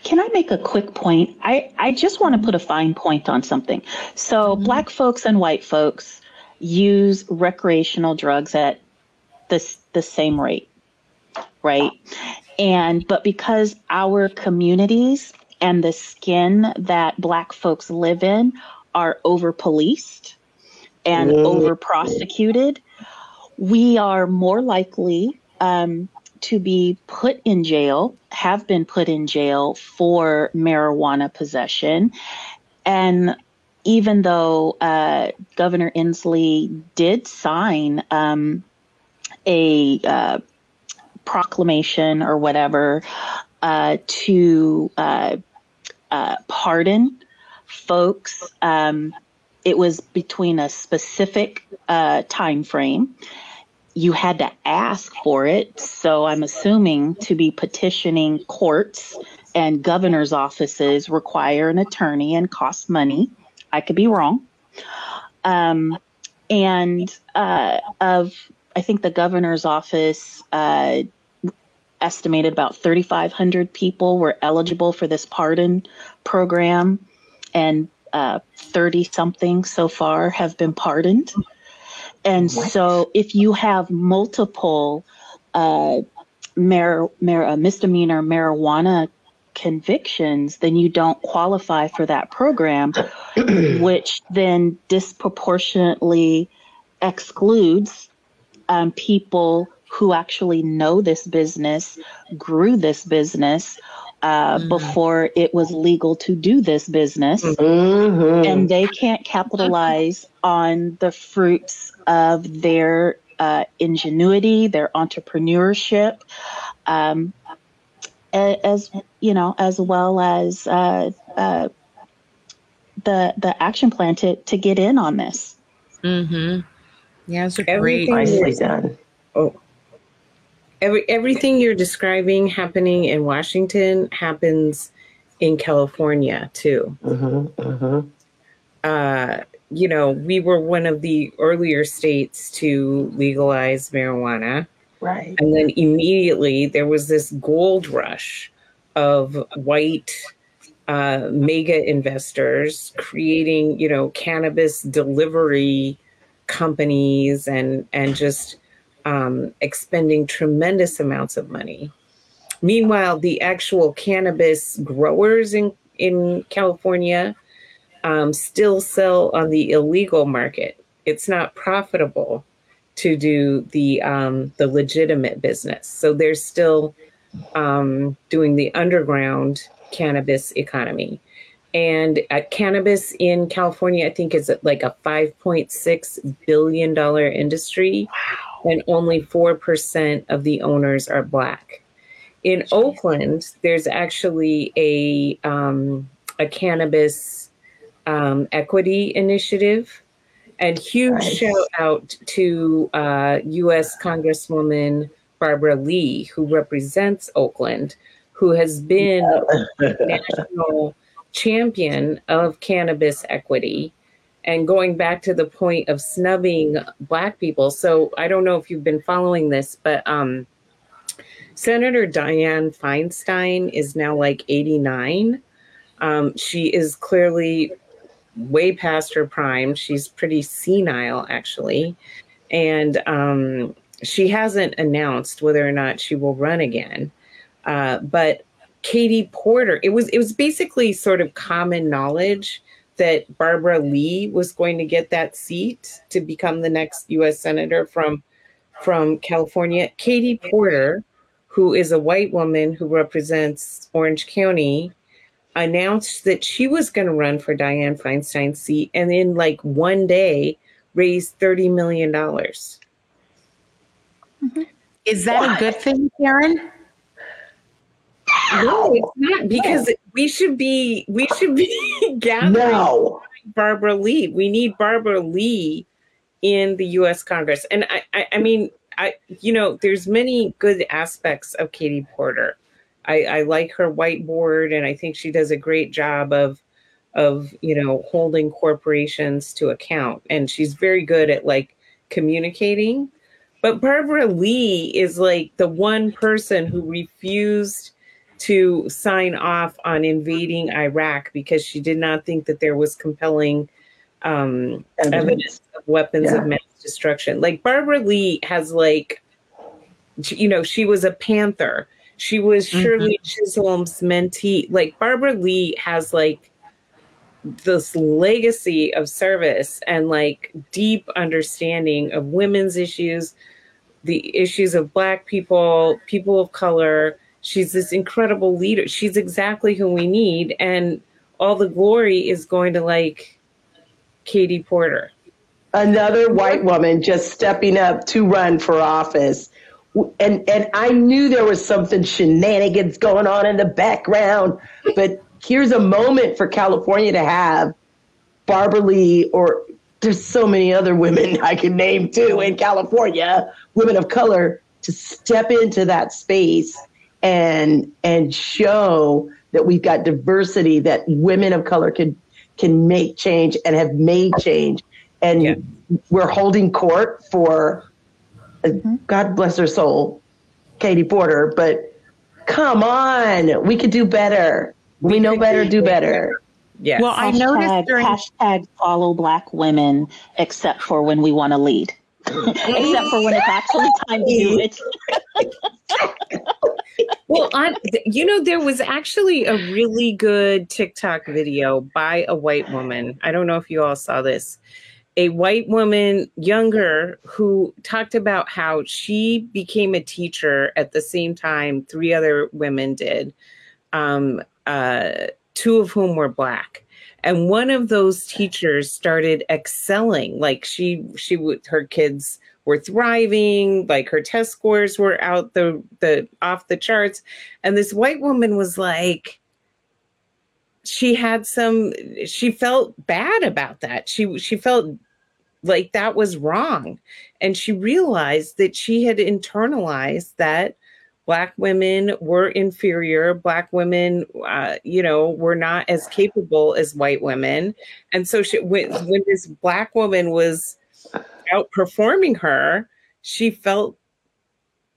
S6: Can I make a quick point? I, I just want to put a fine point on something. So, mm-hmm. black folks and white folks use recreational drugs at the, the same rate right? And but because our communities and the skin that black folks live in are over policed and over prosecuted, we are more likely um, to be put in jail, have been put in jail for marijuana possession. And even though uh, Governor Inslee did sign um, a uh, proclamation or whatever uh, to uh, uh, pardon folks. Um, it was between a specific uh, time frame. You had to ask for it, so I'm assuming to be petitioning courts and governor's offices require an attorney and cost money. I could be wrong. Um, and uh, of I think the governor's office uh, estimated about 3,500 people were eligible for this pardon program, and 30 uh, something so far have been pardoned. And what? so, if you have multiple uh, mar- mar- uh, misdemeanor marijuana convictions, then you don't qualify for that program, which then disproportionately excludes um, people who actually know this business, grew this business uh, mm-hmm. before it was legal to do this business. Mm-hmm. And they can't capitalize on the fruits of their uh, ingenuity, their entrepreneurship, um, as you know, as well as uh, uh, the the action plan to to get in on this.
S2: Mm-hmm. Yeah, it's a
S7: great. Nicely done. Oh, every everything you're describing happening in Washington happens in California too. Mm-hmm, mm-hmm. Uh, you know, we were one of the earlier states to legalize marijuana.
S8: Right.
S7: And then immediately there was this gold rush of white uh, mega investors creating, you know, cannabis delivery companies and and just um, expending tremendous amounts of money. Meanwhile, the actual cannabis growers in, in California um, still sell on the illegal market. It's not profitable to do the um, the legitimate business. So they're still um, doing the underground cannabis economy. And uh, cannabis in California, I think, is like a $5.6 billion industry. Wow and only 4% of the owners are Black. In Oakland, there's actually a, um, a cannabis um, equity initiative. And huge nice. shout out to uh, US Congresswoman Barbara Lee, who represents Oakland, who has been national champion of cannabis equity and going back to the point of snubbing black people. So i don't know if you've been following this but um, senator dianne feinstein is now like 89 um, she is clearly way past her prime. She's pretty senile actually. And um, she hasn't announced whether or not she will run again. Uh, but katie porter it was it was basically sort of common knowledge that Barbara Lee was going to get that seat to become the next U.S. senator from from California. Katie Porter, who is a white woman who represents Orange County, announced that she was going to run for Dianne Feinstein's seat, and in like one day raised thirty million dollars. Mm-hmm.
S2: Is that what? a good thing, Karen?
S7: No, it's not because we should be we should be gathering no. Barbara Lee. We need Barbara Lee in the U.S. Congress, and I, I, I mean, I, you know, there's many good aspects of Katie Porter. I, I like her whiteboard, and I think she does a great job of, of you know, holding corporations to account, and she's very good at like communicating. But Barbara Lee is like the one person who refused to sign off on invading Iraq because she did not think that there was compelling um, evidence. evidence of weapons yeah. of mass destruction. Like Barbara Lee has like, you know, she was a Panther. She was mm-hmm. Shirley Chisholm's mentee. Like Barbara Lee has like this legacy of service and like deep understanding of women's issues, the issues of black people, people of color, She's this incredible leader. She's exactly who we need. And all the glory is going to like Katie Porter.
S8: Another white woman just stepping up to run for office. And and I knew there was something shenanigans going on in the background, but here's a moment for California to have Barbara Lee or there's so many other women I can name too in California, women of color, to step into that space and and show that we've got diversity that women of color can can make change and have made change and yeah. we're holding court for mm-hmm. god bless her soul katie porter but come on we could do better we, we know better do better
S6: yeah well i noticed during hashtag follow black women except for when we want to lead except for when it's actually time to do it.
S7: well, on, you know, there was actually a really good TikTok video by a white woman. I don't know if you all saw this. A white woman, younger, who talked about how she became a teacher at the same time three other women did, um, uh, two of whom were black and one of those teachers started excelling like she she would her kids were thriving like her test scores were out the the off the charts. And this white woman was like she had some she felt bad about that. She she felt like that was wrong. And she realized that she had internalized that black women were inferior black women uh, you know were not as capable as white women. And so she, when, when this black woman was outperforming her she felt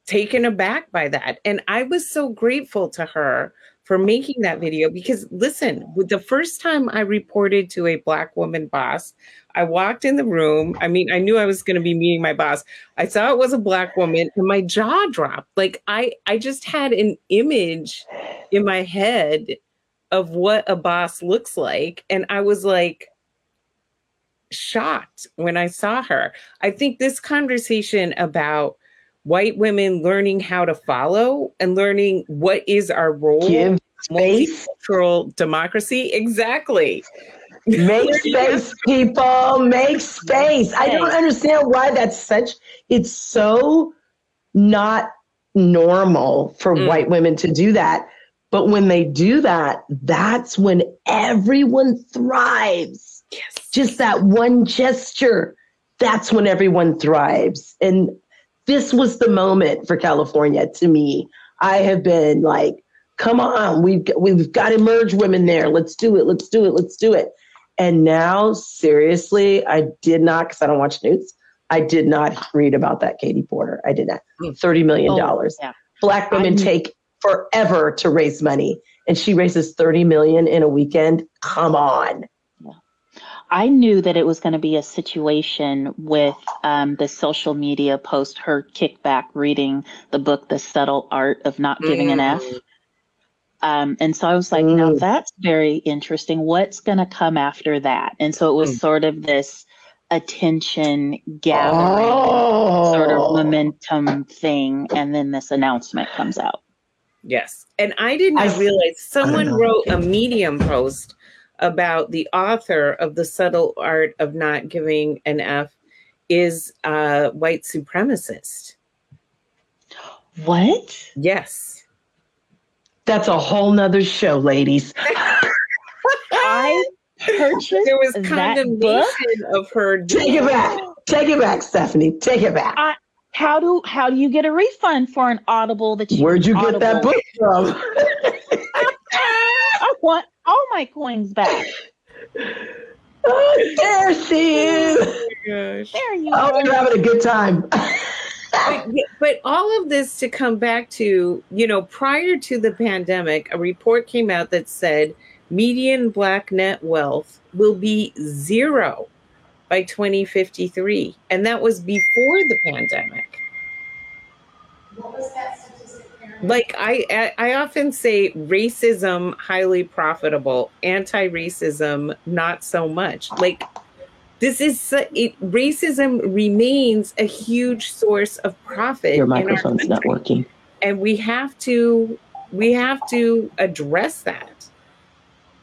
S7: taken aback by that and i was so grateful to her for making that video because listen, the first time I reported to a black woman boss, I walked in the room. I mean, I knew I was going to be meeting my boss. I saw it was a black woman and my jaw dropped. Like I I just had an image in my head of what a boss looks like and I was like shocked when I saw her. I think this conversation about white women learning how to follow and learning what is our role
S8: Give space.
S7: multicultural democracy. Exactly.
S8: Make space, people. Make space. I don't understand why that's such. It's so not normal for mm. white women to do that. But when they do that, that's when everyone thrives. Just that one gesture. That's when everyone thrives. And this was the moment for California to me. I have been like, come on, we've we've got to merge women there. Let's do it. Let's do it. Let's do it. And now, seriously, I did not because I don't watch news. I did not read about that Katie Porter. I did not. Hmm. Thirty million dollars. Oh, yeah. Black women take forever to raise money, and she raises thirty million in a weekend. Come on.
S6: I knew that it was going to be a situation with um, the social media post, her kickback reading the book, The Subtle Art of Not Giving mm. an F. Mm. Um, and so I was like, mm. now that's very interesting. What's going to come after that? And so it was mm. sort of this attention gathering oh. sort of momentum thing. And then this announcement comes out.
S7: Yes. And I didn't I, realize someone wrote a Medium post about the author of the subtle art of not giving an F is a white supremacist.
S6: What?
S7: Yes.
S8: That's a whole nother show, ladies.
S6: I purchased
S7: There was
S6: that book.
S7: condemnation of her.
S8: Take it back. Take it back, Stephanie. Take it back.
S6: I, how do how do you get a refund for an Audible that you
S8: Where'd you get that book from?
S6: I want all my coins back.
S8: oh, there she is.
S6: Oh there you
S8: Oh,
S6: go.
S8: you're having a good time.
S7: but, but all of this to come back to, you know, prior to the pandemic, a report came out that said median black net wealth will be zero by 2053. And that was before the pandemic. Like I, I often say racism highly profitable, anti-racism not so much. Like this is it, racism remains a huge source of profit
S8: Your microphone's not working.
S7: and we have to we have to address that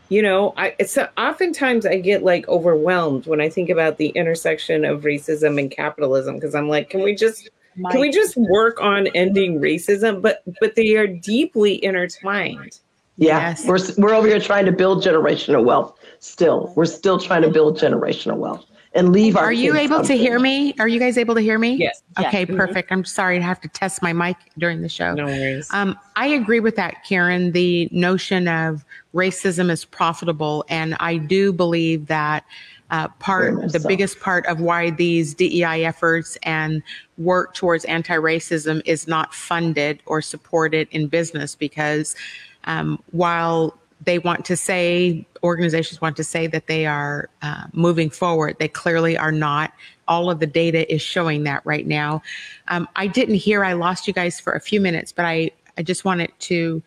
S7: you know i it's oftentimes i get like overwhelmed when i think about the intersection of racism and capitalism because i'm like can we just
S6: My-
S7: can we just work on ending racism but but they are deeply intertwined
S8: Yeah,
S2: Yes.
S8: we're we're over here trying to build generational wealth. Still, we're still trying to build generational wealth and leave our.
S2: Are you
S8: kids
S2: able to hear me? Are you guys able to hear me?
S7: Yes.
S2: Okay,
S7: Yeah.
S2: perfect. I'm sorry to have to test my mic during the show.
S7: no worries
S2: Um, I agree with that, Karen. The notion of racism is profitable, and I do believe that uh, part the
S8: so.
S2: biggest part of why these DEI efforts and work towards anti-racism is not funded or supported in business, because um, while they want to say organizations want to say that they are uh, moving forward they clearly are not. All of the data is showing that right now. Um, i didn't hear i lost you guys for a few minutes but i, I just wanted to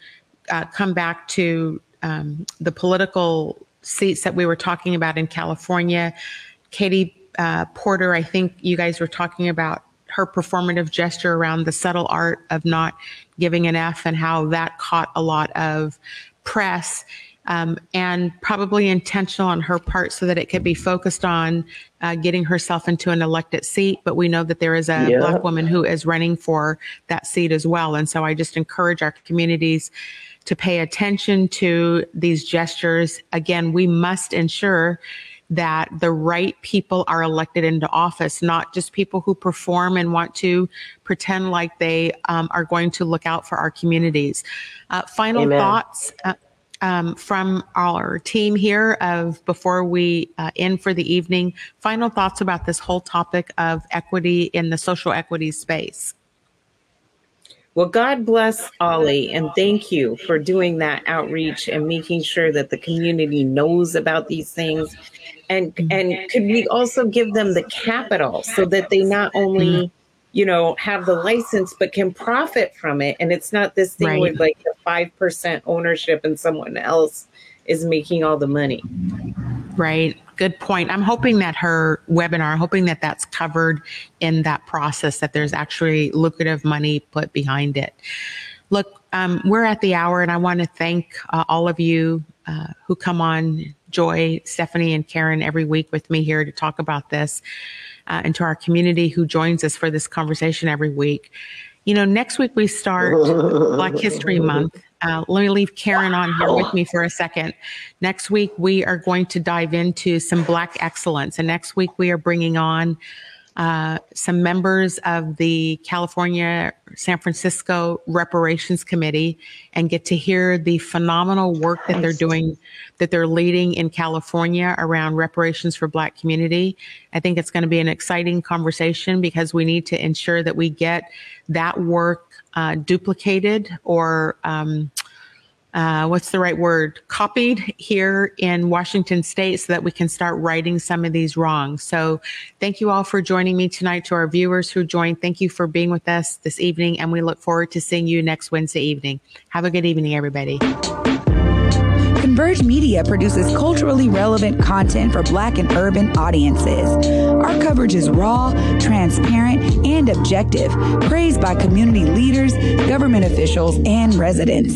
S2: uh, come back to um, the political seats that we were talking about in california. Katie uh, porter i think you guys were talking about her performative gesture around the subtle art of not giving an F and how that caught a lot of press um, and probably intentional on her part so that it could be focused on uh, getting herself into an elected seat. But we know that there is a
S8: Yeah.
S2: black woman who is running for that seat as well. And so I just encourage our communities to pay attention to these gestures. Again, we must ensure that the right people are elected into office, not just people who perform and want to pretend like they um, are going to look out for our communities. Uh, final
S8: Amen.
S2: thoughts. Uh, um, from our team here of before we uh, end for the evening, final thoughts about this whole topic of equity in the social equity space.
S7: Well, God bless Ollie, and thank you for doing that outreach and making sure that the community knows about these things. And and could we also give them the capital so that they not only, you know, have the license but can profit from it? And it's not this thing
S2: Right.
S7: with like the five percent ownership and someone else is making all the money.
S2: Right. Good point. I'm hoping that her webinar, I'm hoping that that's covered in that process, that there's actually lucrative money put behind it. Look, um, we're at the hour, and I want to thank uh, all of you uh, who come on, Joy, Stephanie, and Karen, every week with me here to talk about this, uh, and to our community who joins us for this conversation every week. You know, next week we start Black History Month. Uh, let me leave Karen on here with me for a second. Next week, we are going to dive into some Black excellence. And next week, we are bringing on uh, some members of the California San Francisco Reparations Committee and get to hear the phenomenal work that they're doing, that they're leading in California around reparations for Black community. I think it's going to be an exciting conversation because we need to ensure that we get that work uh, duplicated or um, uh, what's the right word? Copied here in Washington State so that we can start righting some of these wrongs. So, thank you all for joining me tonight. To our viewers who joined, thank you for being with us this evening, and we look forward to seeing you next Wednesday evening. Have a good evening, everybody.
S9: Converge Media produces culturally relevant content for Black and urban audiences. Our coverage is raw, transparent, and objective, praised by community leaders, government officials, and residents.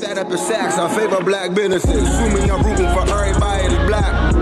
S10: That up the sacks. I favor black businesses. Assuming I'm rooting for everybody black.